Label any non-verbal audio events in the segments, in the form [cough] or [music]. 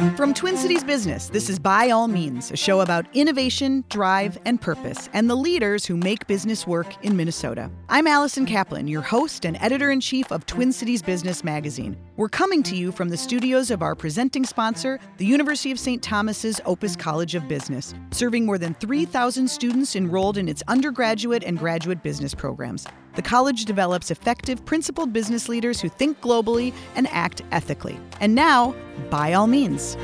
From Twin Cities Business, this is By All Means, a show about innovation, drive, and purpose, and the leaders who make business work in Minnesota. I'm Allison Kaplan, your host and editor in chief of Twin Cities Business Magazine. We're coming to you from the studios of our presenting sponsor, the University of St. Thomas's Opus College of Business, serving more than 3,000 students enrolled in its undergraduate and graduate business programs. The college develops effective, principled business leaders who think globally and act ethically. And now, by all means.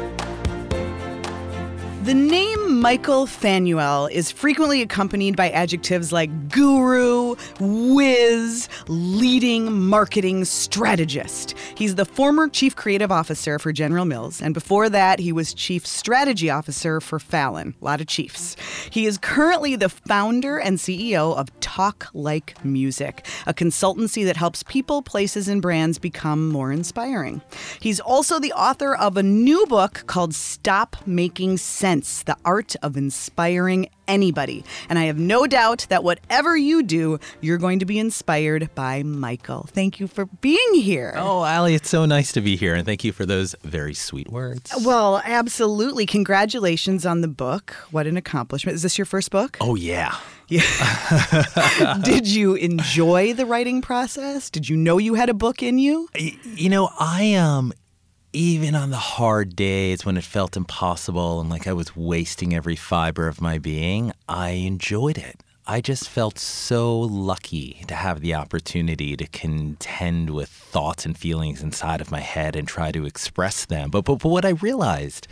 The name Michael Fanuele is frequently accompanied by adjectives like guru, whiz, leading marketing strategist. He's the former chief creative officer for General Mills, and before that, he was chief strategy officer for Fallon. A lot of chiefs. He is currently the founder and CEO of Talk Like Music, a consultancy that helps people, places, and brands become more inspiring. He's also the author of a new book called Stop Making Sense the art of inspiring anybody. And I have no doubt that whatever you do, you're going to be inspired by Michael. Thank you for being here. Oh, Allie, it's so nice to be here. And thank you for those very sweet words. Well, absolutely. Congratulations on the book. What an accomplishment. Is this your first book? Oh, yeah. Yeah. [laughs] Did you enjoy the writing process? Did you know you had a book in you? You know, I um even on the hard days when it felt impossible and like I was wasting every fiber of my being, I enjoyed it. I just felt so lucky to have the opportunity to contend with thoughts and feelings inside of my head and try to express them. But, but, but what I realized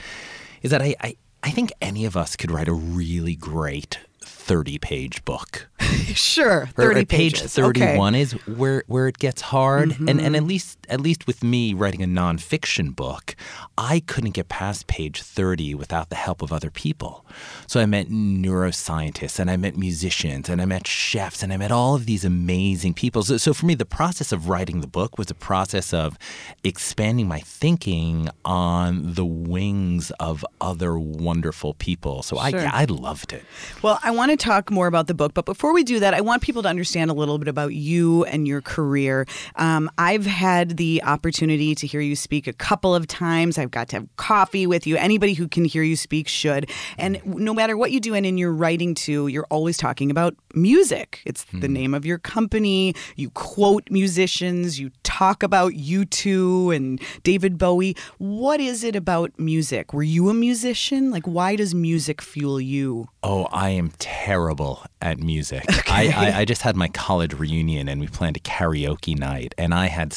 is that I, I, I think any of us could write a really great [laughs] 30 page book. sure, 30 or, page pages. 31 okay. is where where it gets hard. Mm-hmm. And and at least at least with me writing a nonfiction book, I couldn't get past page 30 without the help of other people. So I met neuroscientists and I met musicians and I met chefs and I met all of these amazing people. So, so for me, the process of writing the book was a process of expanding my thinking on the wings of other wonderful people. So sure. I I loved it. Well, I want to talk more about the book, but before we do that, I want people to understand a little bit about you and your career. Um, I've had the opportunity to hear you speak a couple of times. I've got to have coffee with you. Anybody who can hear you speak should. And no matter what you do, and in your writing too, you're always talking about music. It's mm. the name of your company. You quote musicians. You talk about U2 and David Bowie. What is it about music? Were you a musician? Like, why does music fuel you? Oh, I am terrible at music. [laughs] Okay. I, I, I, just had my college reunion and we planned a karaoke night, and I had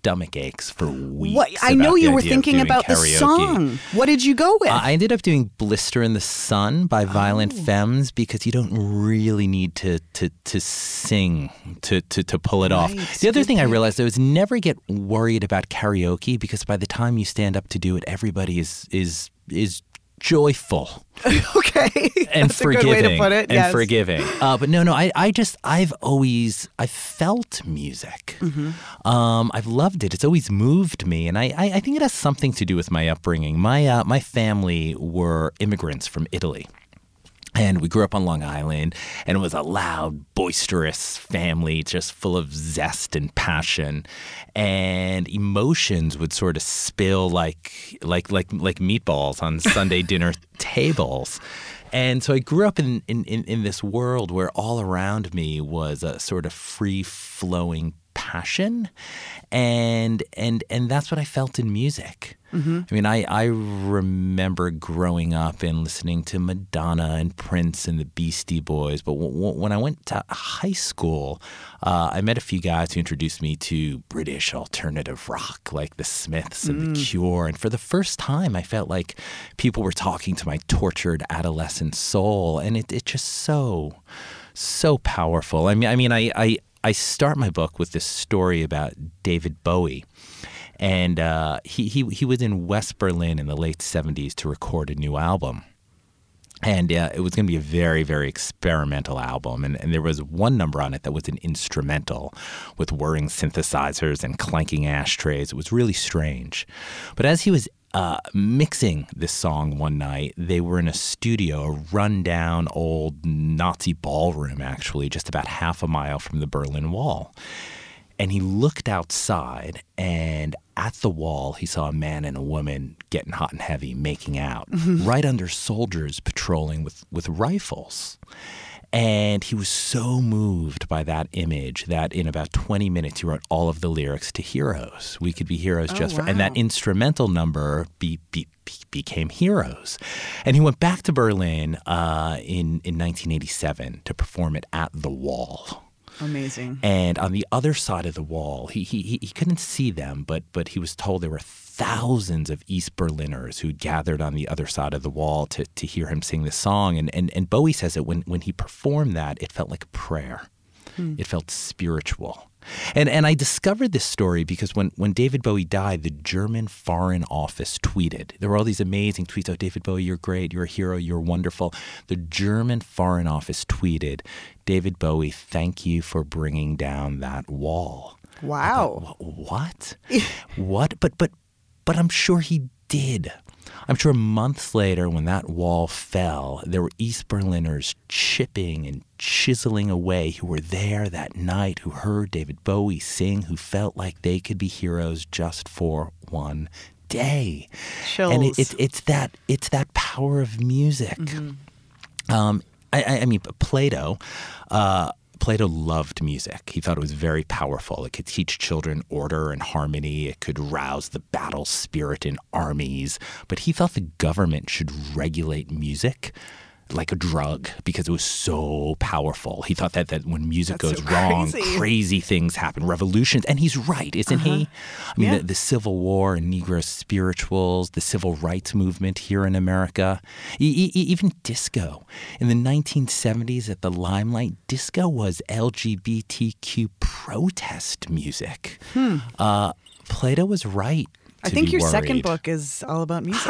stomach aches for weeks. What? I know you were thinking about karaoke. the song. What did you go with? Uh, I ended up doing "Blister in the Sun" by Violent oh. Femmes because you don't really need to to to sing to to, to pull it right. off. The other thing I realized though is never get worried about karaoke because by the time you stand up to do it, everybody is is is joyful. [laughs] okay. And forgiving. A good way to put it. And forgiving. Uh, but no, no, I, I just, I've always, I felt music. Mm-hmm. Um, I've loved it. It's always moved me. And I, I, I think it has something to do with my upbringing. My, uh, my family were immigrants from Italy. And we grew up on Long Island, and it was a loud, boisterous family, just full of zest and passion, and emotions would sort of spill like like like like meatballs on [laughs] Sunday dinner tables. And so I grew up in, in, in, in this world where all around me was a sort of free flowing passion, and and and that's what I felt in music. Mm-hmm. I mean, I, I remember growing up and listening to Madonna and Prince and the Beastie Boys. But w- w- when I went to high school, uh, I met a few guys who introduced me to British alternative rock, like the Smiths and Mm. the Cure. And for the first time, I felt like people were talking to my tortured adolescent soul, and it it just so so powerful. I mean, I mean, I I, I start my book with this story about David Bowie and uh, he, he he was in West Berlin in the late '70s to record a new album. And uh, it was going to be a very, very experimental album. And, and there was one number on it that was an instrumental with whirring synthesizers and clanking ashtrays. It was really strange. But as he was uh, mixing this song one night, they were in a studio, a rundown old Nazi ballroom, actually, just about half a mile from the Berlin Wall. And he looked outside, and at the wall, he saw a man and a woman getting hot and heavy, making out, right under soldiers patrolling with, with rifles. And he was so moved by that image that in about 20 minutes, he wrote all of the lyrics to Heroes. We could be heroes Oh, just for, and that instrumental number be, be, be- became Heroes. And he went back to Berlin uh, in, in 1987 to perform it at the Wall. Amazing. And on the other side of the wall, he, he, he he couldn't see them, but, but he was told there were thousands of East Berliners who gathered on the other side of the wall to, to hear him sing this song. And, and, and Bowie says that when, when he performed that, it felt like a prayer, hmm. it felt spiritual. And, and I discovered this story because when, when David Bowie died, the German Foreign Office tweeted. There were all these amazing tweets. Oh, David Bowie, you're great. You're a hero. You're wonderful. The German Foreign Office tweeted, David Bowie, thank you for bringing down that wall. Wow. Wh- What? [laughs] what? But but but I'm sure he did. I'm sure months later, when that wall fell, there were East Berliners chipping and chiseling away who were there that night, who heard David Bowie sing, who felt like they could be heroes just for one day. And it, Chills. it's it's that it's that power of music. Um, I, I, I mean, Plato. Uh, Plato loved music. He thought it was very powerful. It could teach children order and harmony. It could rouse the battle spirit in armies. But he thought the government should regulate music like a drug because it was so powerful. He thought that, that when music That's goes so wrong, crazy. crazy things happen, revolutions. And he's right, isn't he? I mean, Yeah. the, the Civil War and Negro spirituals, the civil rights movement here in America, e- e- even disco. In the 1970s at the limelight, disco was LGBTQ protest music. Uh, Plato was right. I think your second book is all about [laughs] music.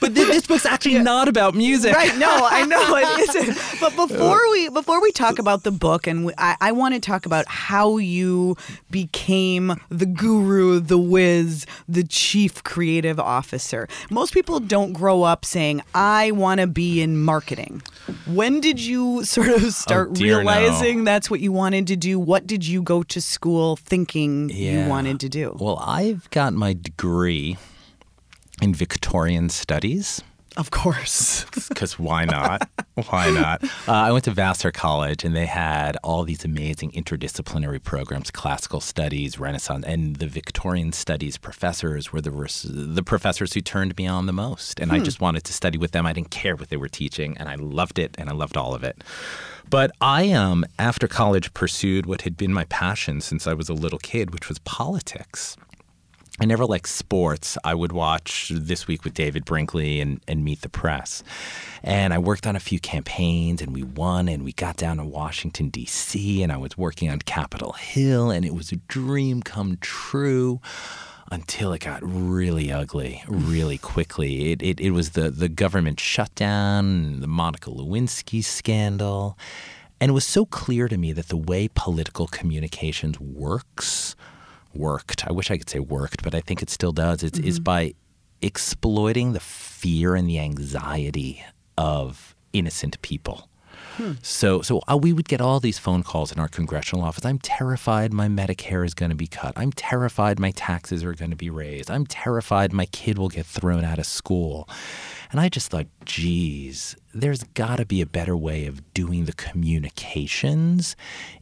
but th- this book's actually not about music. right no i know it [laughs] isn't. But before we before we talk about the book and we, i, I want to talk about how you became the guru the whiz the chief creative officer. Most people don't grow up saying i want to be in marketing. When did you sort of oh, start Oh, dear, no. realizing that's what you wanted to do? What did you go to school thinking you wanted to do? Well, I've got my degree in Victorian studies. of course [laughs] Because why not? why not? Uh, I went to Vassar College, and they had all these amazing interdisciplinary programs: classical studies, Renaissance, and the Victorian studies professors were the res- the professors who turned me on the most. And I just wanted to study with them. I didn't care what they were teaching, and I loved it, and I loved all of it. But I, um, after college, pursued what had been my passion since I was a little kid, which was politics. I never liked sports. I would watch This Week with David Brinkley and, and Meet the Press. And I worked on a few campaigns and we won and we got down to Washington, D.C. and I was working on Capitol Hill and it was a dream come true until it got really ugly really quickly. It, it, it was the, the government shutdown, the Monica Lewinsky scandal. And it was so clear to me that the way political communications works worked. I wish I could say worked, but I think it still does. It's is mm-hmm. by exploiting the fear and the anxiety of innocent people. So, so uh, we would get all these phone calls in our congressional office. I'm terrified my Medicare is going to be cut. I'm terrified my taxes are going to be raised. I'm terrified my kid will get thrown out of school. And I just thought, geez, there's got to be a better way of doing the communications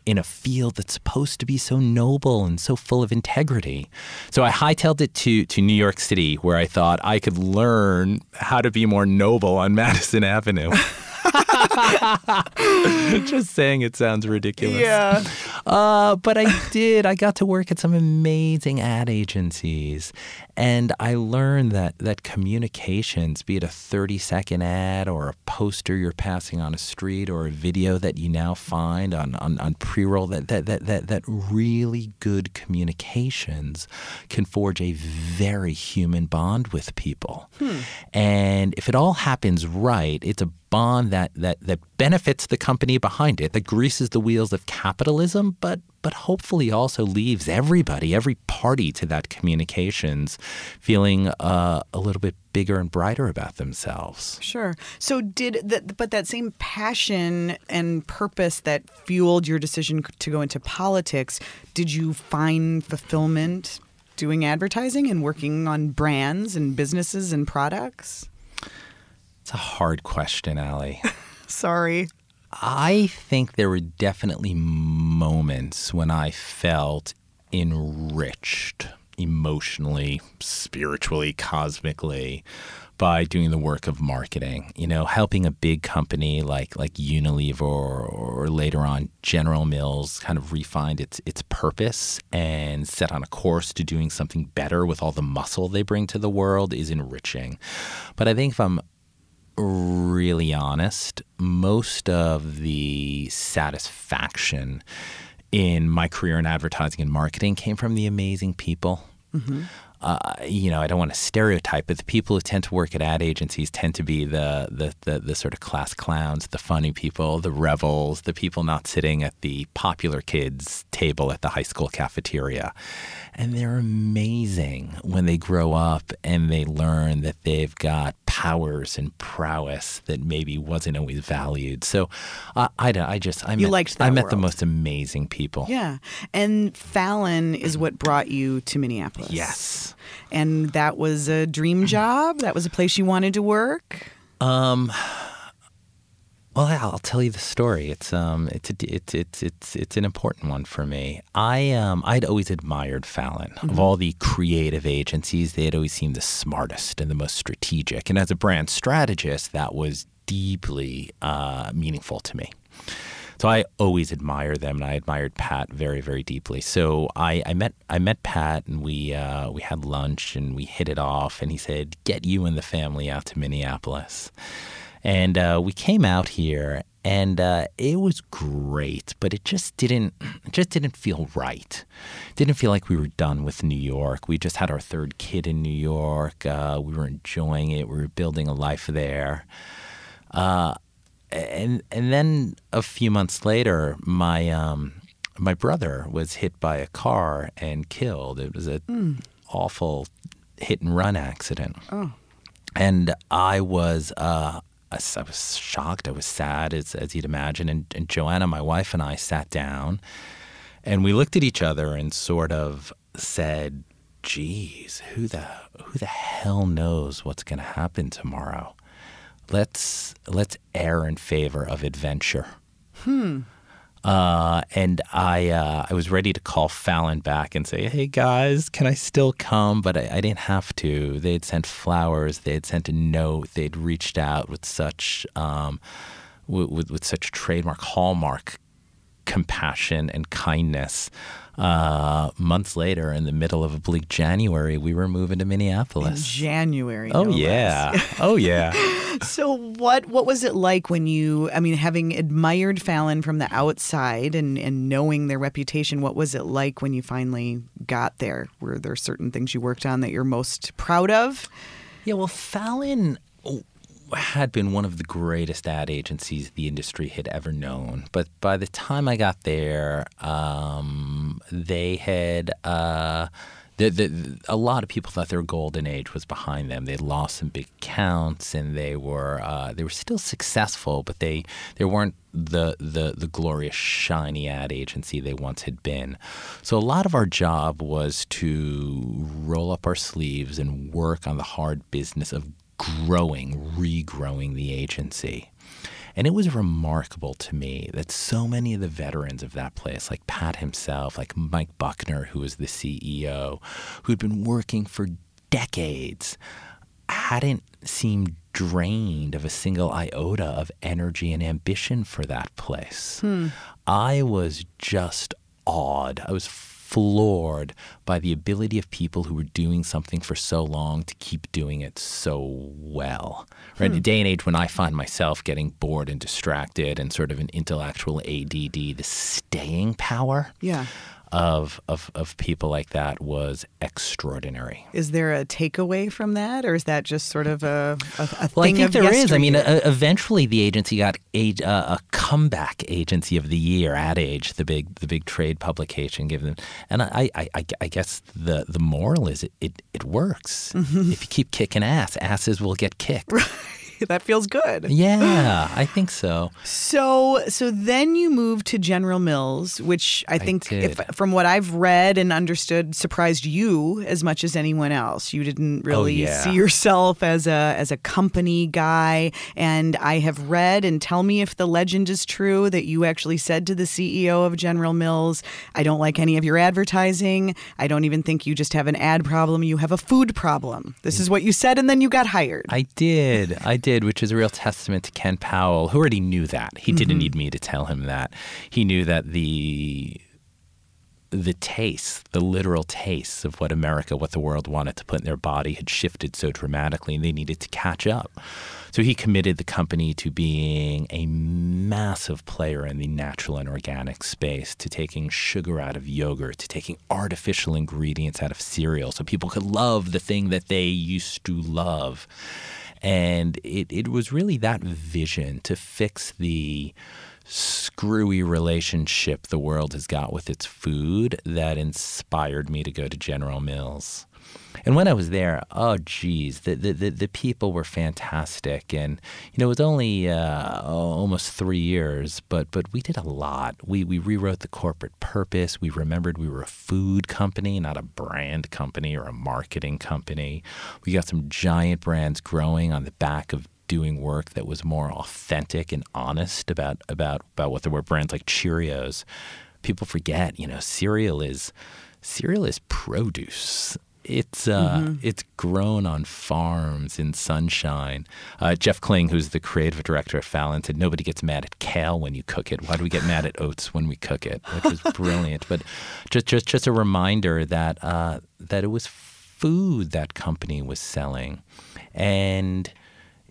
in a field that's supposed to be so noble and so full of integrity. So I hightailed it to, to New York City, where I thought I could learn how to be more noble on Madison Avenue. [laughs] [laughs] Just saying it sounds ridiculous. yeah Uh, but I did. I got to work at some amazing ad agencies, and I learned that that communications, be it a thirty second ad or a poster you're passing on a street or a video that you now find on on, on pre roll, that that, that that that really good communications can forge a very human bond with people. And if it all happens right, it's a bond that that that benefits the company behind it, that greases the wheels of capitalism, but but hopefully also leaves everybody, every party to that communications, feeling uh, a little bit bigger and brighter about themselves. Sure. So did that, but that same passion and purpose that fueled your decision to go into politics, did you find fulfillment doing advertising and working on brands and businesses and products? It's a hard question, Allie. [laughs] Sorry. I think there were definitely moments when I felt enriched emotionally, spiritually, cosmically by doing the work of marketing. You know, helping a big company like like Unilever or, or later on General Mills kind of refine its its purpose and set on a course to doing something better with all the muscle they bring to the world is enriching. But I think if I'm really honest, most of the satisfaction in my career in advertising and marketing came from the amazing people. Mm-hmm. Uh, you know, I don't want to stereotype, but the people who tend to work at ad agencies tend to be the, the, the, the, sort of class clowns, the funny people, the rebels, the people not sitting at the popular kids' table at the high school cafeteria. And they're amazing when they grow up and they learn that they've got powers and prowess that maybe wasn't always valued. So uh, I, I just, I you met, liked that I met world. the most amazing people. Yeah. And Fallon is what brought you to Minneapolis. Yes. And that was a dream job? That was a place you wanted to work? Um, well, I'll tell you the story. It's um, it's a, it's it's it's it's an important one for me. I um, I'd always admired Fallon. Mm-hmm. Of all the creative agencies, they had always seemed the smartest and the most strategic. And as a brand strategist, that was deeply uh, meaningful to me. So I always admire them, and I admired Pat very, very deeply. So I, I met I met Pat, and we uh, we had lunch, and we hit it off. And he said, "Get you and the family out to Minneapolis." And uh, we came out here, and uh, it was great, but it just didn't it just didn't feel right. Didn't feel like we were done with New York. We just had our third kid in New York. Uh, we were enjoying it. We were building a life there. Uh, and and then a few months later, my um, my brother was hit by a car and killed. It was an awful hit and run accident. Oh. And I was uh, I I was shocked. I was sad, as, as you'd imagine. And, and Joanna, my wife, and I sat down and we looked at each other and sort of said, "Geez, who the who the hell knows what's going to happen tomorrow? Let's let's err in favor of adventure." Hmm. Uh, and I uh, I was ready to call Fallon back and say, "Hey guys, can I still come?" But I, I didn't have to. They'd sent flowers. they'd sent a note. They'd reached out with such um, with, with, with such trademark hallmark compassion and kindness. Uh, months later, in the middle of a bleak January, we were moving to In Minneapolis. January. oh no yeah, oh yeah. [laughs] So what what was it like when you I mean having admired Fallon from the outside and, and knowing their reputation, what was it like when you finally got there? Were there certain things you worked on that you're most proud of? Yeah, well, Fallon had been one of the greatest ad agencies the industry had ever known. But by the time I got there, um, they had. Uh, the, the, a lot of people thought their golden age was behind them. They'd lost some big counts, and they were uh, they were still successful, but they they weren't the, the the glorious shiny ad agency they once had been. So a lot of our job was to roll up our sleeves and work on the hard business of growing, regrowing the agency. And it was remarkable to me that so many of the veterans of that place, like Pat himself, like Mike Buckner, who was the CEO, who'd been working for decades, hadn't seemed drained of a single iota of energy and ambition for that place. Hmm. I was just awed. I was floored by the ability of people who were doing something for so long to keep doing it so well. Right? In a hmm. day and age when I find myself getting bored and distracted and sort of an intellectual ADD, the staying power Yeah. Of, of, of people like that was extraordinary. Is there a takeaway from that, or is that just sort of a, a, a Well, I thing think of there is. I mean, yesteryear? uh, eventually the agency got a, uh, a comeback agency of the year, Ad Age, the big the big trade publication. Give them, and I, I, I, I guess the the moral is it it, it works. Mm-hmm. If you keep kicking ass, asses will get kicked. [laughs] [laughs] that feels good. Yeah, I think so. So, so then you moved to General Mills, which I think, if, from what I've read and understood, surprised you as much as anyone else. You didn't oh, really Oh, yeah. see yourself as a as a company guy, and I have read and tell me if the legend is true that you actually said to the CEO of General Mills, "I don't like any of your advertising. I don't even think you just have an ad problem. You have a food problem." This mm. is what you said, and then you got hired. I did. I did, which is a real testament to Ken Powell, who already knew that. He didn't mm-hmm. need me to tell him that. He knew that the the taste, the literal tastes of what America, what the world wanted to put in their body had shifted so dramatically and they needed to catch up. So he committed the company to being a massive player in the natural and organic space, to taking sugar out of yogurt, to taking artificial ingredients out of cereal so people could love the thing that they used to love. And it, it was really that vision to fix the screwy relationship the world has got with its food that inspired me to go to General Mills. And when I was there, oh geez, the the, the, people were fantastic, and you know it was only uh, almost three years, but but we did a lot. We we rewrote the corporate purpose. We remembered we were a food company, not a brand company or a marketing company. We got some giant brands growing on the back of doing work that was more authentic and honest about about about what there were brands like Cheerios. People forget, you know, cereal is cereal is produce. It's uh, it's grown on farms in sunshine. Uh, Jeff Kling, who's the creative director at Fallon, said nobody gets mad at kale when you cook it. Why do we get mad at oats when we cook it? Which was [laughs] brilliant. But just just just a reminder that uh, that it was food that company was selling, and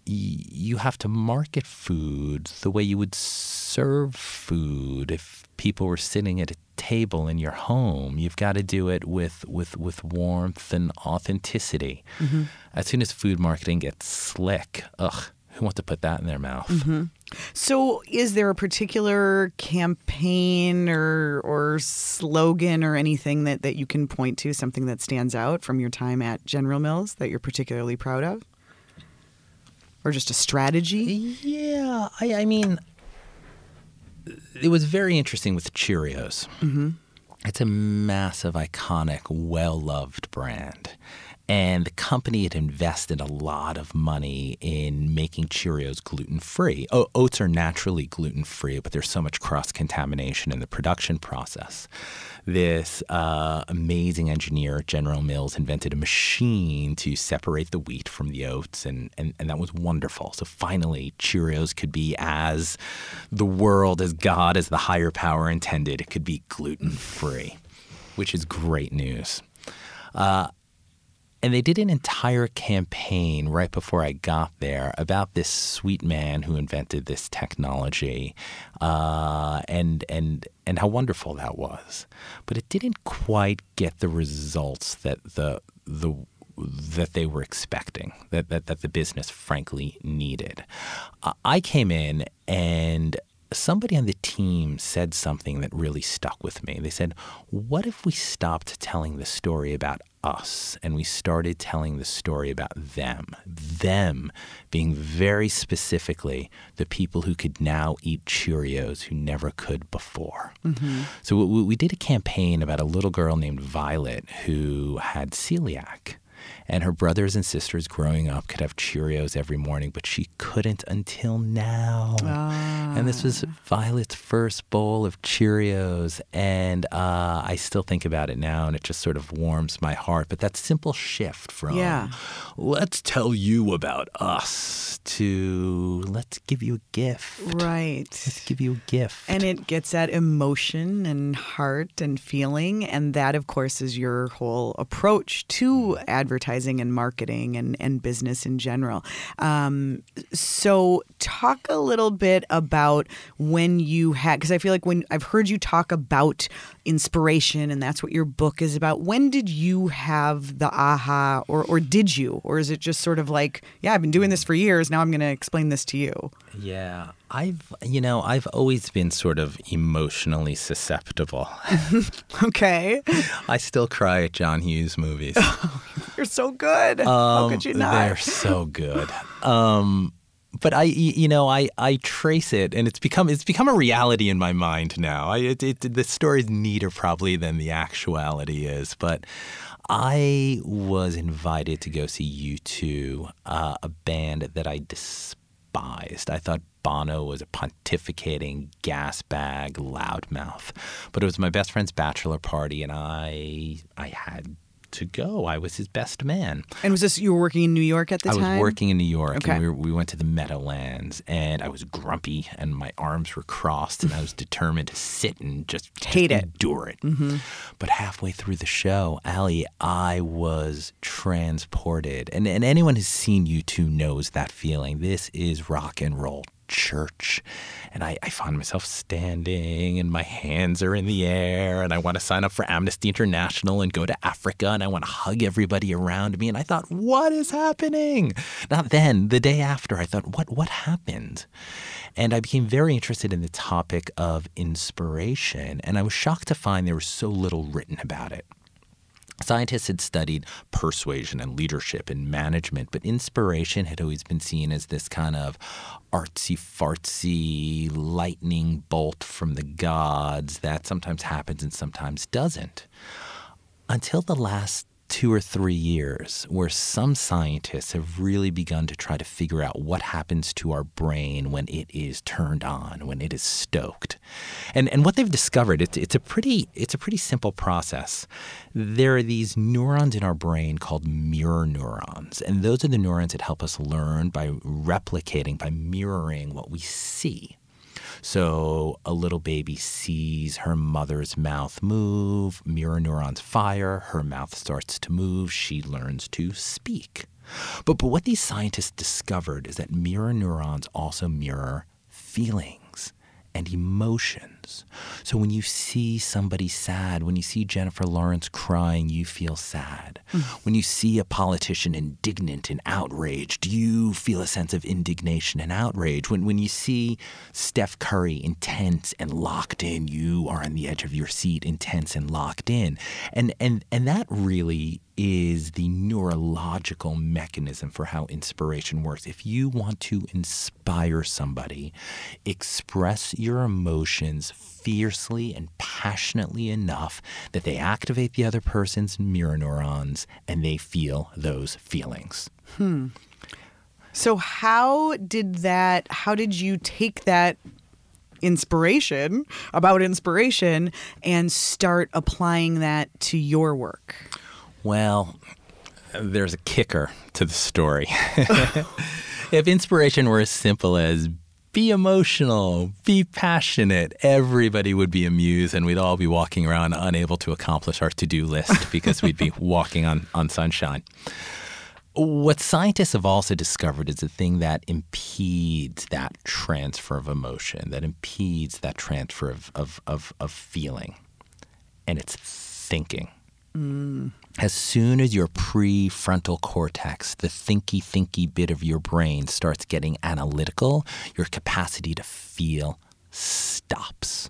y- you have to market food the way you would serve food if people were sitting at a table in your home you've got to do it with with with warmth and authenticity mm-hmm. as soon as food marketing gets slick ugh who wants to put that in their mouth mm-hmm. So, is there a particular campaign or or slogan or anything that, that you can point to, something that stands out from your time at General Mills that you're particularly proud of? Or just a strategy? Yeah, I, I mean, it was very interesting with Cheerios. Mm-hmm. It's a massive, iconic, well loved brand. And the company had invested a lot of money in making Cheerios gluten free. O- oats are naturally gluten free, but there's so much cross contamination in the production process. This uh, amazing engineer at General Mills invented a machine to separate the wheat from the oats, and, and, and that was wonderful. So finally, Cheerios could be as the world, as God, as the higher power intended. It could be gluten free, which is great news. And they did an entire campaign right before I got there about this sweet man who invented this technology, uh, and and and how wonderful that was. But it didn't quite get the results that the the that they were expecting, that that, that the business frankly needed. Uh, I came in and somebody on the team said something that really stuck with me. They said, What if we stopped telling the story about us and we started telling the story about them? Them being very specifically the people who could now eat Cheerios who never could before. Mm-hmm. So we, we did a campaign about a little girl named Violet who had celiac. And her brothers and sisters growing up could have Cheerios every morning, but she couldn't until now. And this was Violet's first bowl of Cheerios. And uh, I still think about it now, and it just sort of warms my heart. But that simple shift from Yeah. let's tell you about us to let's give you a gift. Right. Let's give you a gift. And it gets at emotion and heart and feeling. And that, of course, is your whole approach to advertising and marketing and, and business in general. Um, so, talk a little bit about when you had, because I feel like when I've heard you talk about inspiration and that's what your book is about. When did you have the aha, or, or did you? Or is it just sort of like, yeah, I've been doing this for years. Now I'm going to explain this to you? Yeah, I've, you know, I've always been sort of emotionally susceptible. [laughs] [laughs] okay. I still cry at John Hughes movies. [laughs] You're so good. How could you Um, not? They're so good. Um, but I, you know, I, I trace it, and it's become it's become a reality in my mind now. I, it, it, the story's neater probably than the actuality is, but I was invited to go see U2, uh, a band that I despised. I thought Bono was a pontificating gas bag loudmouth, but it was my best friend's bachelor party, and I I had to go. I was his best man. and was this, you were working in New York at the I time? I was working in New York, Okay. and we, were, we went to the Meadowlands, and I was grumpy, and my arms were crossed, and I was determined to sit and just, just Hate it. endure it. Mm-hmm. But halfway through the show, Ali, I was transported, and and anyone who's seen U2 knows that feeling. This is rock and roll church. And I, I find myself standing and my hands are in the air and I want to sign up for Amnesty International and go to Africa and I want to hug everybody around me. And I thought, what is happening? Not then, the day after, I thought, what what happened? And I became very interested in the topic of inspiration. And I was shocked to find there was so little written about it. Scientists had studied persuasion and leadership and management, but inspiration had always been seen as this kind of artsy fartsy lightning bolt from the gods that sometimes happens and sometimes doesn't. Until the last two or three years, where some scientists have really begun to try to figure out what happens to our brain when it is turned on, when it is stoked. And and what they've discovered, it's it's a pretty it's a pretty simple process. There are these neurons in our brain called mirror neurons, and those are the neurons that help us learn by replicating, by mirroring what we see. So a little baby sees her mother's mouth move, mirror neurons fire, her mouth starts to move, she learns to speak. But, but what these scientists discovered is that mirror neurons also mirror feelings and emotions. So when you see somebody sad, when you see Jennifer Lawrence crying, you feel sad. Hmm. When you see a politician indignant and outraged, you feel a sense of indignation and outrage. When when you see Steph Curry intense and locked in, you are on the edge of your seat, intense and locked in. And and and that really is the neurological mechanism for how inspiration works. If you want to inspire somebody, express your emotions fiercely and passionately enough that they activate the other person's mirror neurons and they feel those feelings. Hmm. So how did that how did you take that inspiration about inspiration and start applying that to your work? Well, there's a kicker to the story. [laughs] if inspiration were as simple as be emotional, be passionate, everybody would be amused and we'd all be walking around unable to accomplish our to do list [laughs] because we'd be walking on, on sunshine. What scientists have also discovered is the thing that impedes that transfer of emotion, that impedes that transfer of, of, of, of feeling, and it's thinking. Mm. As soon as your prefrontal cortex, the thinky thinky bit of your brain, starts getting analytical, your capacity to feel stops.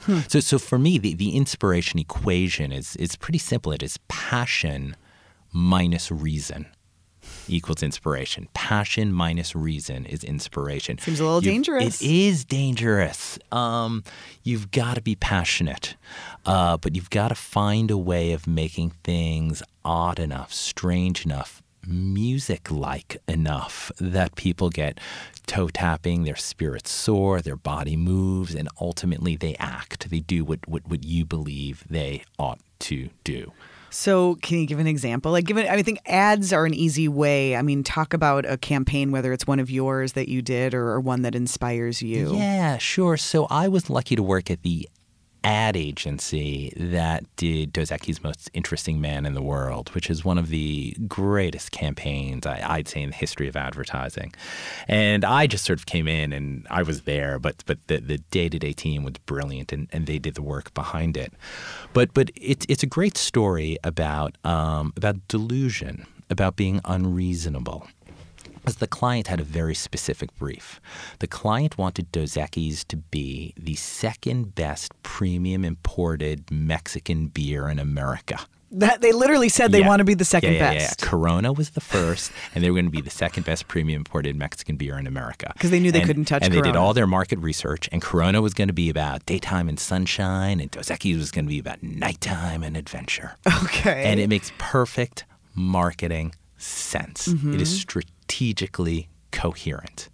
Hmm. So, so for me, the, the inspiration equation is, is pretty simple. It is passion minus reason equals inspiration. Passion minus reason is inspiration. Seems a little You've- dangerous. It is dangerous. Um, you've got to be passionate, uh, but you've got to find a way of making things odd enough, strange enough, music like enough that people get toe tapping, their spirits soar, their body moves, and ultimately they act. They do what, what, what you believe they ought to do. So, can you give an example? Like, give it. I think ads are an easy way. I mean, talk about a campaign, whether it's one of yours that you did or, or one that inspires you. Yeah, sure. So I was lucky to work at the ad agency that did Dos Equis' most interesting man in the world, which is one of the greatest campaigns I, would say in the history of advertising. And I just sort of came in and I was there, but but the, the day-to-day team was brilliant and, and they did the work behind it. But but it's it's a great story about um, about delusion, about being unreasonable because the client had a very specific brief. The client wanted Dos Equis to be the second best premium imported Mexican beer in America. That they literally said they yeah. want to be the second yeah, yeah, best. Yeah, Corona was the first, and they were going to be the second best premium imported Mexican beer in America. Because they knew they and, couldn't touch And Corona. they did all their market research, and Corona was going to be about daytime and sunshine, and Dos Equis was going to be about nighttime and adventure. Okay. And it makes perfect marketing sense. Mm-hmm. It is strategically coherent.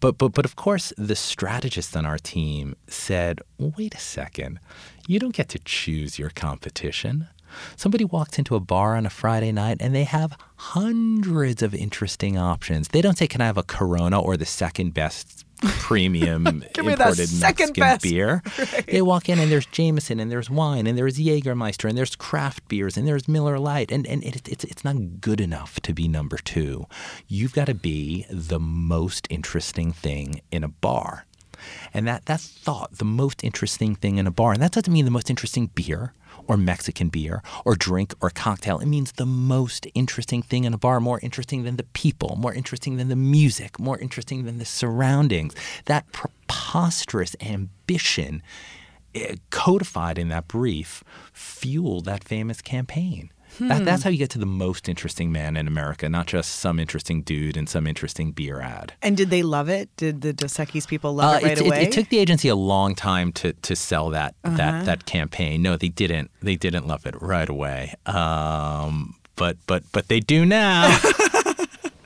But, but, but of course, the strategist on our team said, wait a second, you don't get to choose your competition. Somebody walks into a bar on a Friday night and they have hundreds of interesting options. They don't say, Can I have a Corona or the second best premium [laughs] imported Mexican best. beer? Right. They walk in and there's Jameson and there's wine and there's Jägermeister and there's craft beers and there's Miller Lite. And, and it, it's, it's not good enough to be number two. You've got to be the most interesting thing in a bar. And that, that thought, the most interesting thing in a bar, and that doesn't mean the most interesting beer or Mexican beer or drink or cocktail. It means the most interesting thing in a bar, more interesting than the people, more interesting than the music, more interesting than the surroundings. That preposterous ambition eh, codified in that brief fueled that famous campaign. Hmm. That, that's how you get to the most interesting man in America, not just some interesting dude and some interesting beer ad. And did they love it? Did the Dos Equis people love uh, it right it, away? It, it, took the agency a long time to, to sell that uh-huh. that that campaign. No, they didn't. They didn't love it right away. Um, but but but they do now. [laughs]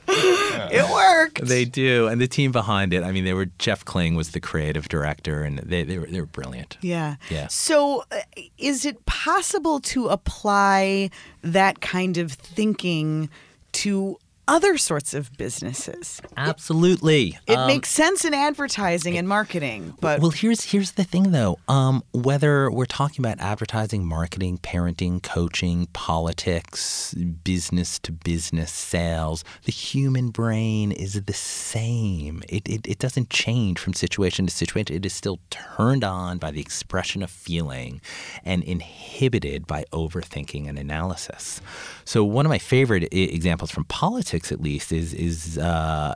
it worked. They do, and the team behind it. I mean, they were Jeff Kling was the creative director, and they they were they were brilliant. Yeah, yeah. So, uh, is it possible to apply that kind of thinking to other sorts of businesses. Absolutely. It, it um, makes sense in advertising and marketing, but Well, here's here's the thing though. Um, whether we're talking about advertising, marketing, parenting, coaching, politics, business to business sales, the human brain is the same. It, it it doesn't change from situation to situation. It is still turned on by the expression of feeling and inhibited by overthinking and analysis. So one of my favorite examples from politics politics, at least, is is uh,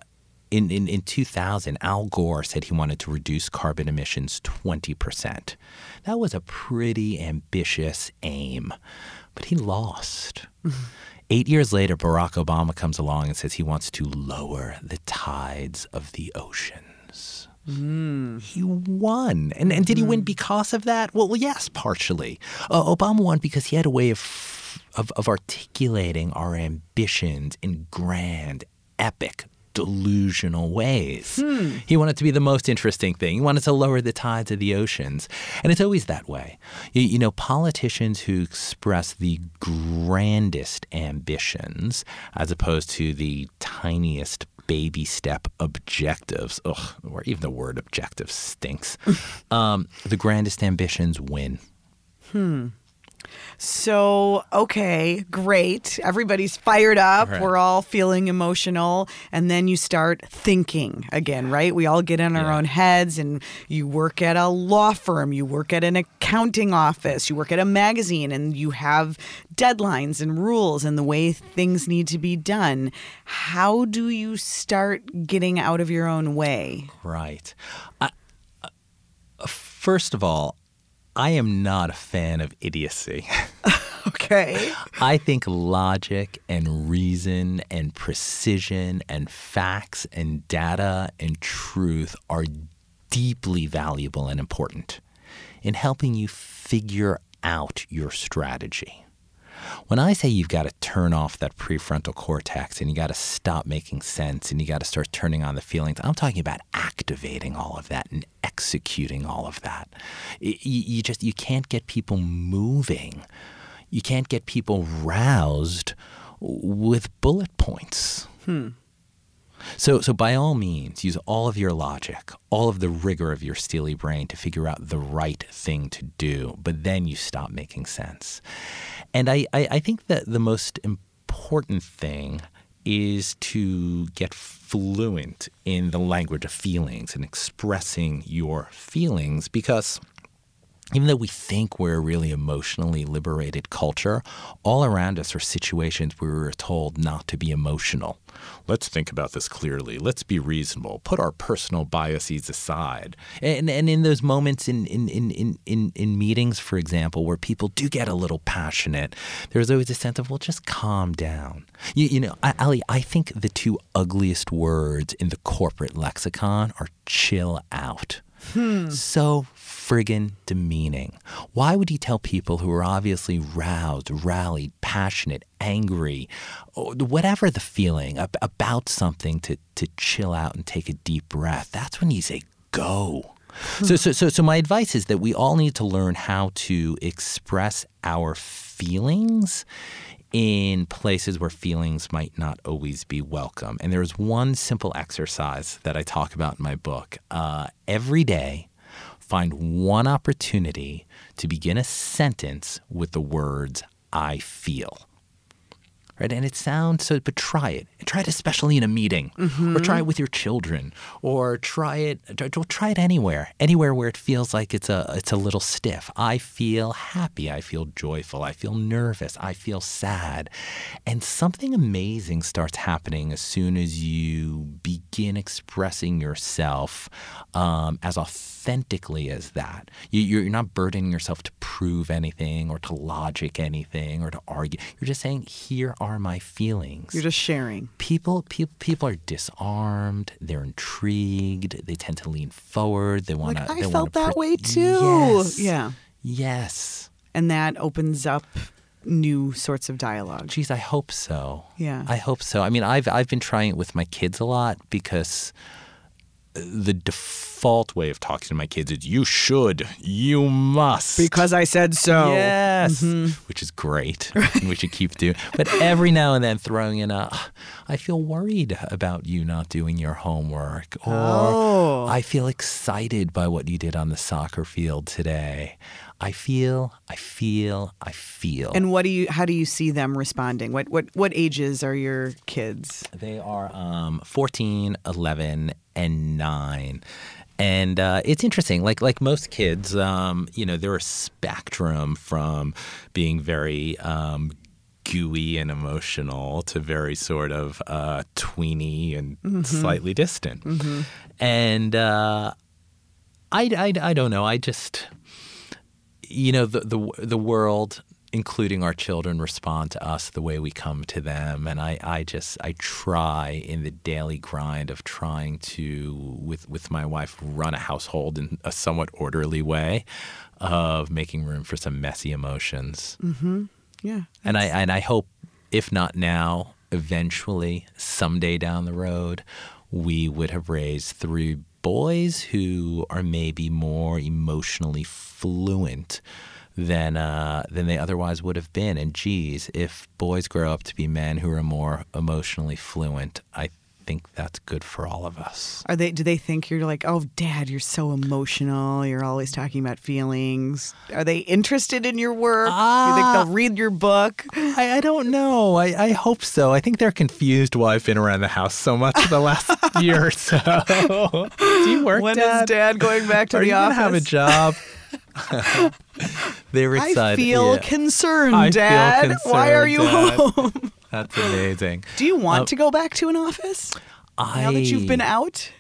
in, in in 2000, Al Gore said he wanted to reduce carbon emissions 20 percent. That was a pretty ambitious aim, but he lost. [laughs] Eight years later, Barack Obama comes along and says he wants to lower the tides of the oceans. Mm. He won. And, and did he win because of that? Well, well yes, partially. Uh, Obama won because he had a way of of, of articulating our ambitions in grand, epic, delusional ways. Hmm. He wanted to be the most interesting thing. He wanted to lower the tides of the oceans. And it's always that way. You, you, know, politicians who express the grandest ambitions as opposed to the tiniest baby step objectives, ugh, or even the word objective stinks, [laughs] um, the grandest ambitions win. Hmm. So, okay, great. Everybody's fired up. Right. We're all feeling emotional. And then you start thinking again, right? We all get in our yeah. own heads, and you work at a law firm, you work at an accounting office, you work at a magazine, and you have deadlines and rules and the way things need to be done. How do you start getting out of your own way? Right. Uh, first of all, I am not a fan of idiocy. [laughs] okay. I think logic and reason and precision and facts and data and truth are deeply valuable and important in helping you figure out your strategy. When I say you've got to turn off that prefrontal cortex and you got to stop making sense and you got to start turning on the feelings, I'm talking about activating all of that and executing all of that. You, just you can't get people moving. You can't get people roused with bullet points. Hmm. So, so by all means, use all of your logic, all of the rigor of your steely brain to figure out the right thing to do. But then you stop making sense. And I, I, I think that the most important thing is to get fluent in the language of feelings and expressing your feelings because even though we think we're a really emotionally liberated culture, all around us are situations where we're told not to be emotional. Let's think about this clearly. Let's be reasonable. Put our personal biases aside. And, and in those moments in, in, in, in, in meetings, for example, where people do get a little passionate, there's always a sense of, well, just calm down. You, you know, Ali, I think the two ugliest words in the corporate lexicon are chill out. Hmm. So friggin' demeaning. Why would he tell people who are obviously roused, rallied, passionate, angry, whatever the feeling about something to, to chill out and take a deep breath? That's when you say, go. So, so, so, so my advice is that we all need to learn how to express our feelings in places where feelings might not always be welcome. And there's one simple exercise that I talk about in my book. Uh, every day, find one opportunity to begin a sentence with the words, I feel right? And it sounds so, but try it. Try it especially in a meeting, mm-hmm. or try it with your children, or try it. Try it anywhere, anywhere where it feels like it's a it's a little stiff. I feel happy. I feel joyful. I feel nervous. I feel sad, and something amazing starts happening as soon as you begin expressing yourself um, as authentically as that. You, you're not burdening yourself to prove anything or to logic anything or to argue. You're just saying, here are are my feelings. You're just sharing. People, people, people are disarmed. They're intrigued. They tend to lean forward. They want to. Like, I felt that way too. Yes. Yeah. Yes. And that opens up new sorts of dialogue. Geez, I hope so. Yeah. I hope so. I mean, I've I've been trying it with my kids a lot because the default way of talking to my kids is you should, you must. Because I said so. Yes. Mm-hmm. Which is great. [laughs] we should keep doing. But every now and then throwing in a I feel worried about you not doing your homework or oh. I feel excited by what you did on the soccer field today. I feel, I feel, I feel. And what do you? How do you see them responding? What what what ages are your kids? They are um, 14, 11, and nine. And uh, it's interesting. Like like most kids, um, you know, they're a spectrum from being very um, gooey and emotional to very sort of uh, tweeny and mm-hmm. slightly distant. Mm-hmm. And uh, I, I, I don't know. I just you know the the the world including our children respond to us the way we come to them and I, I just i try in the daily grind of trying to with with my wife run a household in a somewhat orderly way of making room for some messy emotions mm-hmm. yeah and i and i hope if not now eventually someday down the road we would have raised three boys who are maybe more emotionally fluent than uh, than they otherwise would have been. And geez, if boys grow up to be men who are more emotionally fluent, I think that's good for all of us. Are they? Do they think you're like, oh, Dad, you're so emotional. You're always talking about feelings. Are they interested in your work? Do you think they'll ah. read your book? I, I don't know. I, I hope so. I think they're confused why I've been around the house so much for the last [laughs] year or so. Do you work, when Dad? When is Dad going back to Are the you office? Have a job. [laughs] [laughs] They're excited. I feel yeah. concerned, I Dad. Feel concerned, Why are you Dad. home? That's amazing. [gasps] Do you want um, to go back to an office I, now that you've been out?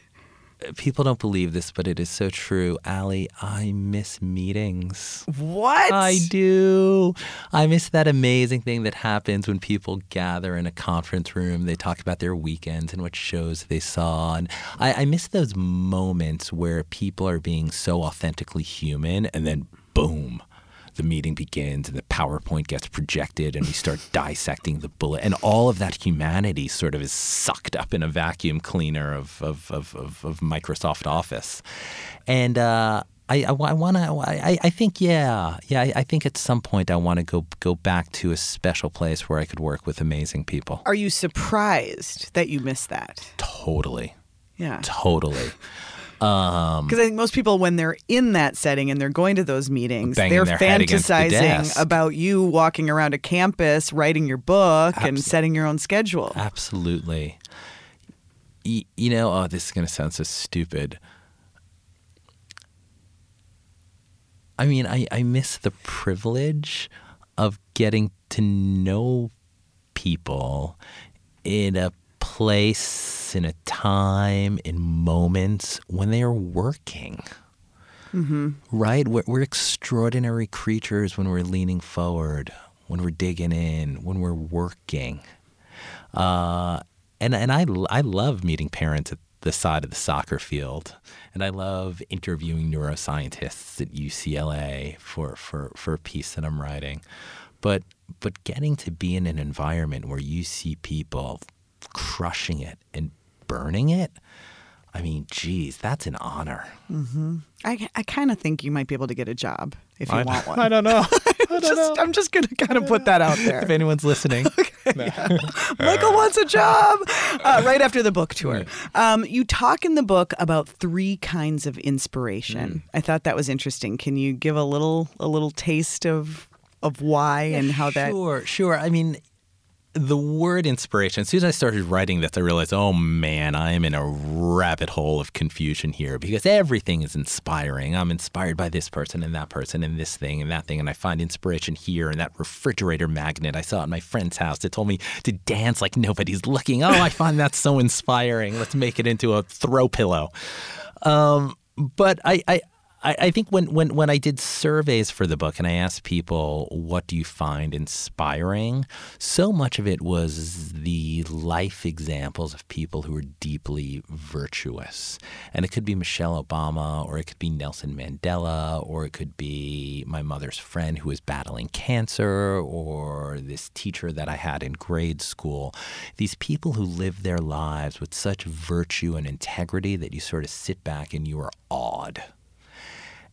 People don't believe this, but it is so true. Ali, I miss meetings. What? I do. I miss that amazing thing that happens when people gather in a conference room. They talk about their weekends and what shows they saw. And I, I miss those moments where people are being so authentically human and then boom the meeting begins and the PowerPoint gets projected and we start [laughs] dissecting the bullet and all of that humanity sort of is sucked up in a vacuum cleaner of, of, of, of, of Microsoft Office. And uh, I, I, I want to. I, I think yeah, yeah. I, I think at some point I want to go go back to a special place where I could work with amazing people. Are you surprised that you missed that? Totally, Yeah. totally. Um, Because I think most people, when they're in that setting and they're going to those meetings, they're against the fantasizing about you walking around a campus, writing your book, and setting your own schedule. Absolutely. Y- you know, oh, this is going to sound so stupid. I mean, I, I miss the privilege of getting to know people in a place, in a time, in moments when they are working. Right? We're, we're extraordinary creatures when we're leaning forward, when we're digging in, when we're working. Uh, and and I, I love meeting parents at the side of the soccer field. And I love interviewing neuroscientists at UCLA for, for, for a piece that I'm writing. But, but getting to be in an environment where you see people crushing it and burning it, I mean, geez, that's an honor. I, I kind of think you might be able to get a job if you I- want [laughs] one. I don't know. [laughs] just, I'm just going to kind of put that out there. [laughs] if anyone's listening. Michael wants a job uh, right after the book tour. Um, you talk in the book about three kinds of inspiration. I thought that was interesting. Can you give a little a little taste of of why and how that? Sure, sure. I mean, the word inspiration, as soon as I started writing this, I realized, oh man, I am in a rabbit hole of confusion here because everything is inspiring. I'm inspired by this person and that person and this thing and that thing. And I find inspiration here in that refrigerator magnet I saw at my friend's house that told me to dance like nobody's looking. Oh, I find that so inspiring. Let's make it into a throw pillow. Um, but I, I, I I think when, when, when I did surveys for the book and I asked people, what do you find inspiring? So much of it was the life examples of people who were deeply virtuous. And it could be Michelle Obama, or it could be Nelson Mandela, or it could be my mother's friend who was battling cancer, or this teacher that I had in grade school. These people who live their lives with such virtue and integrity that you sort of sit back and you are awed.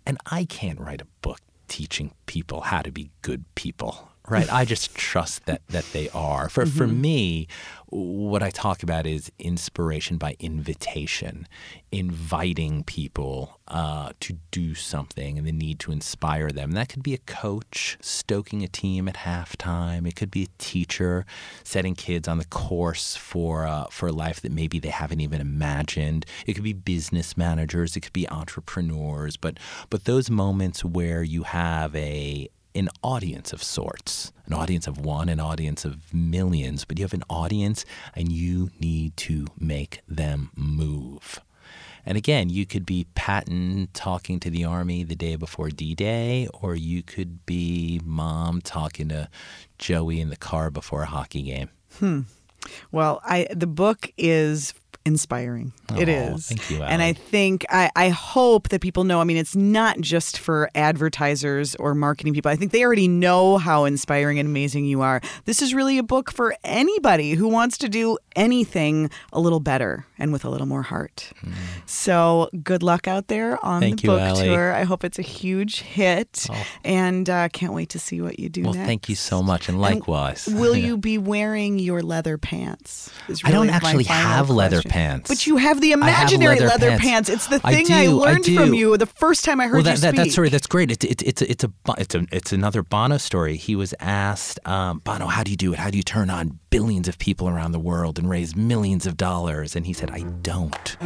And I can't write a book teaching people how to be good people, right? I just trust that that they are. For for me, what I talk about is inspiration by invitation, inviting people uh, to do something and the need to inspire them. That could be a coach stoking a team at halftime. It could be a teacher setting kids on the course for uh, for a life that maybe they haven't even imagined. It could be business managers. It could be entrepreneurs. But but those moments where you have a an audience of sorts, an audience of one, an audience of millions, but you have an audience and you need to make them move. And again, you could be Patton talking to the army the day before D Day, or you could be mom talking to Joey in the car before a hockey game. Hmm. Well, I the book is inspiring. it Aw, is. thank you, And I think I, I hope that people know. I mean, it's not just for advertisers or marketing people. I think they already know how inspiring and amazing you are. This is really a book for anybody who wants to do anything a little better and with a little more heart. So good luck out there on. Thank the you, book Allie. tour. I hope it's a huge hit, Oh. and uh, can't wait to see what you do Well, next. thank you so much, and likewise. Will [laughs] you be wearing your leather pants? is I don't actually have leather question. pants. But you have the I have imaginary leather leather, pants. pants. It's the thing I, do, I learned from you the first time I heard well, that, you that, speak. that story that's great. It's it's it's a it's a it's a it's another Bono story. He was asked, um, Bono, how do you do it? How do you turn on billions of people around the world and raise millions of dollars? And he said, I don't.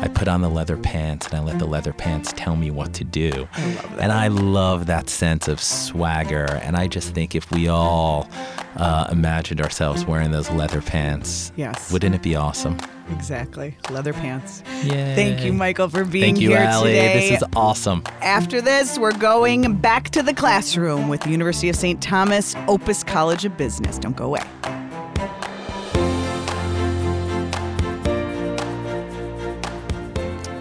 I put on the leather pants and I let the leather pants tell me what to do. I love that. And I love that sense of swagger. And I just think if we all uh, imagined ourselves wearing those leather pants, Yes. wouldn't it be awesome? Exactly. Leather pants. Yeah. Thank you, Michael, for being Thank you, here Allie. today. This is awesome. After this, we're going back to the classroom with the University of St. Thomas Opus College of Business. Don't go away.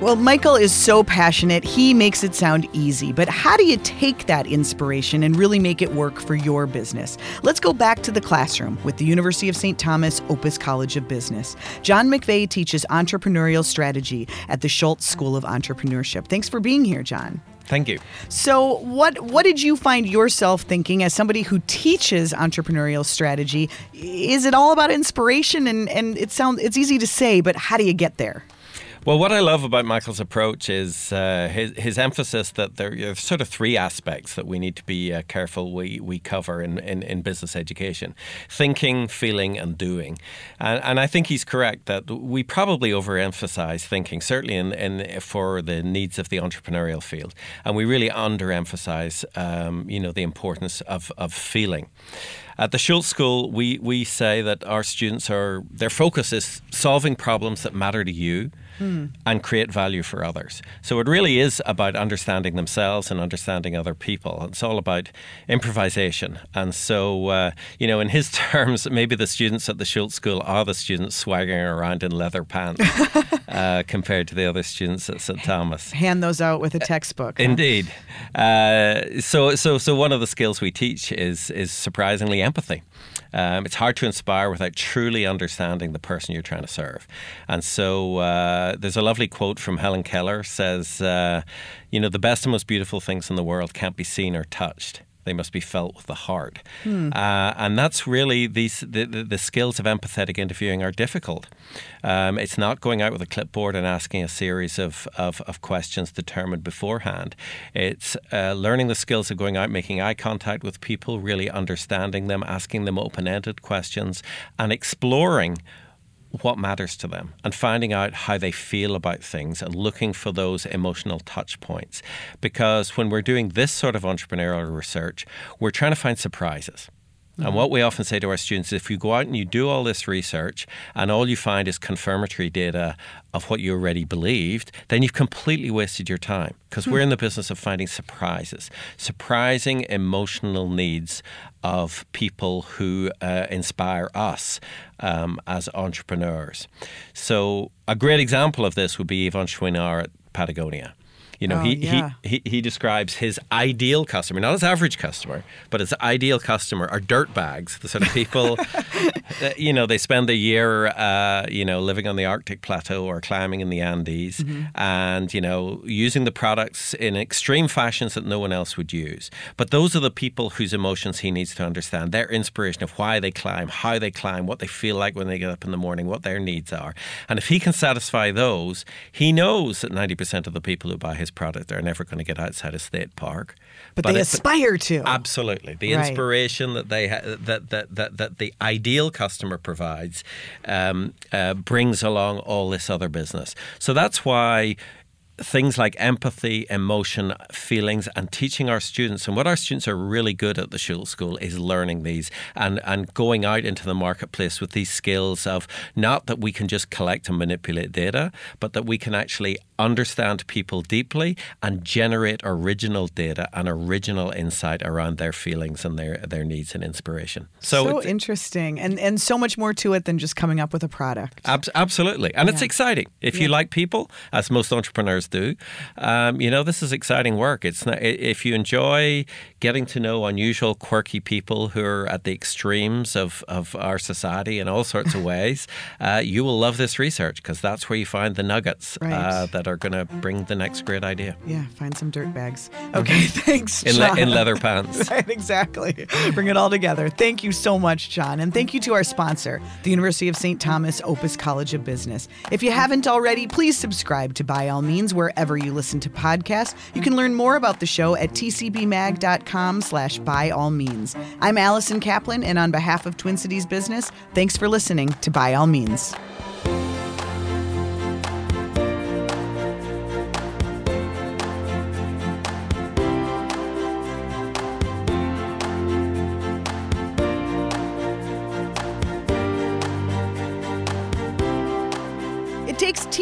Well, Michael is so passionate, he makes it sound easy. But how do you take that inspiration and really make it work for your business? Let's go back to the classroom with the University of St. Thomas Opus College of Business. John McVea teaches entrepreneurial strategy at the Schulze School of Entrepreneurship. Thanks for being here, John. Thank you. So, what what did you find yourself thinking as somebody who teaches entrepreneurial strategy? Is it all about inspiration? And and it sounds it's easy to say, but how do you get there? Well, what I love about Michael's approach is uh, his, his emphasis that there are sort of three aspects that we need to be uh, careful we, we cover in, in, in, business education thinking, feeling, and doing. And, and, I think he's correct that we probably overemphasize thinking, certainly in, in, for the needs of the entrepreneurial field. And we really underemphasize um, you know, the importance of, of feeling. At the Schulze School, we, we say that our students are, their focus is solving problems that matter to you hmm. and create value for others. So it really is about understanding themselves and understanding other people. It's all about improvisation. And so, uh, you know, in his [laughs] terms, maybe the students at the Schulze School are the students swaggering around in leather pants [laughs] uh, compared to the other students at St. Thomas. Hand those out with a textbook. Huh? Indeed. Uh, so, so, so one of the skills we teach is is surprisingly empathy. Um, it's hard to inspire without truly understanding the person you're trying to serve. And so uh, there's a lovely quote from Helen Keller says, uh, you know, the best and most beautiful things in the world can't be seen or touched they must be felt with the heart. Hmm. Uh, and that's really these the, the, the, skills of empathetic interviewing are difficult. Um, it's not going out with a clipboard and asking a series of, of, of questions determined beforehand. It's uh, learning the skills of going out, making eye contact with people, really understanding them, asking them open ended questions, and exploring what matters to them and finding out how they feel about things and looking for those emotional touch points. Because when we're doing this sort of entrepreneurial research, we're trying to find surprises. Mm-hmm. And what we often say to our students is if you go out and you do all this research and all you find is confirmatory data of what you already believed, then you've completely wasted your time because mm-hmm. we're in the business of finding surprises, surprising emotional needs of people who uh, inspire us um, as entrepreneurs. So, a great example of this would be Yvon Chouinard at Patagonia. You know, oh, he, yeah. he, he he describes his ideal customer, not his average customer, but his ideal customer are dirt bags, the sort of people, [laughs] that, you know, they spend a year, uh, you know, living on the Arctic plateau or climbing in the Andes, mm-hmm. and you know, using the products in extreme fashions that no one else would use. But those are the people whose emotions he needs to understand, their inspiration of why they climb, how they climb, what they feel like when they get up in the morning, what their needs are, and if he can satisfy those, he knows that ninety percent of the people who buy his product they're never going to get outside a state park. But, but they aspire to. Absolutely. The right. inspiration that they ha- that, that, that, that the ideal customer provides um, uh, brings along all this other business. So that's why things like empathy, emotion, feelings, and teaching our students. And what our students are really good at the Schulze School is learning these and, and going out into the marketplace with these skills of not that we can just collect and manipulate data, but that we can actually understand people deeply and generate original data and original insight around their feelings and their their needs and inspiration. So, so interesting, and and so much more to it than just coming up with a product. Ab- absolutely, and yeah. it's exciting. If yeah. you like people, as most entrepreneurs do, um, you know this is exciting work. It's not, if you enjoy getting to know unusual, quirky people who are at the extremes of of our society in all sorts of [laughs] ways, uh, you will love this research because that's where you find the nuggets right. uh, that are going to bring the next great idea. Yeah, find some dirt bags. Okay, [laughs] thanks, in, le- in leather pants. [laughs] right, exactly. Bring it all together. Thank you so much, John. And thank you to our sponsor, the University of St. Thomas Opus College of Business. If you haven't already, please subscribe to By All Means wherever you listen to podcasts. You can learn more about the show at tcbmag.com slash by all means. I'm Allison Kaplan, and on behalf of Twin Cities Business, thanks for listening to By All Means.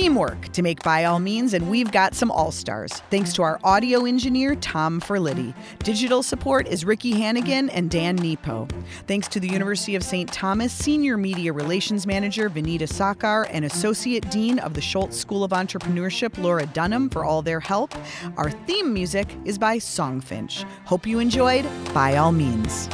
Teamwork to make By All Means, and we've got some all stars. Thanks to our audio engineer, Tom Ferlitti. Digital support is Ricky Hannigan and Dan Nepo. Thanks to the University of St. Thomas Senior Media Relations Manager, Vanita Sakar, and Associate Dean of the Schulze School of Entrepreneurship, Laura Dunham, for all their help. Our theme music is by Songfinch. Hope you enjoyed By All Means.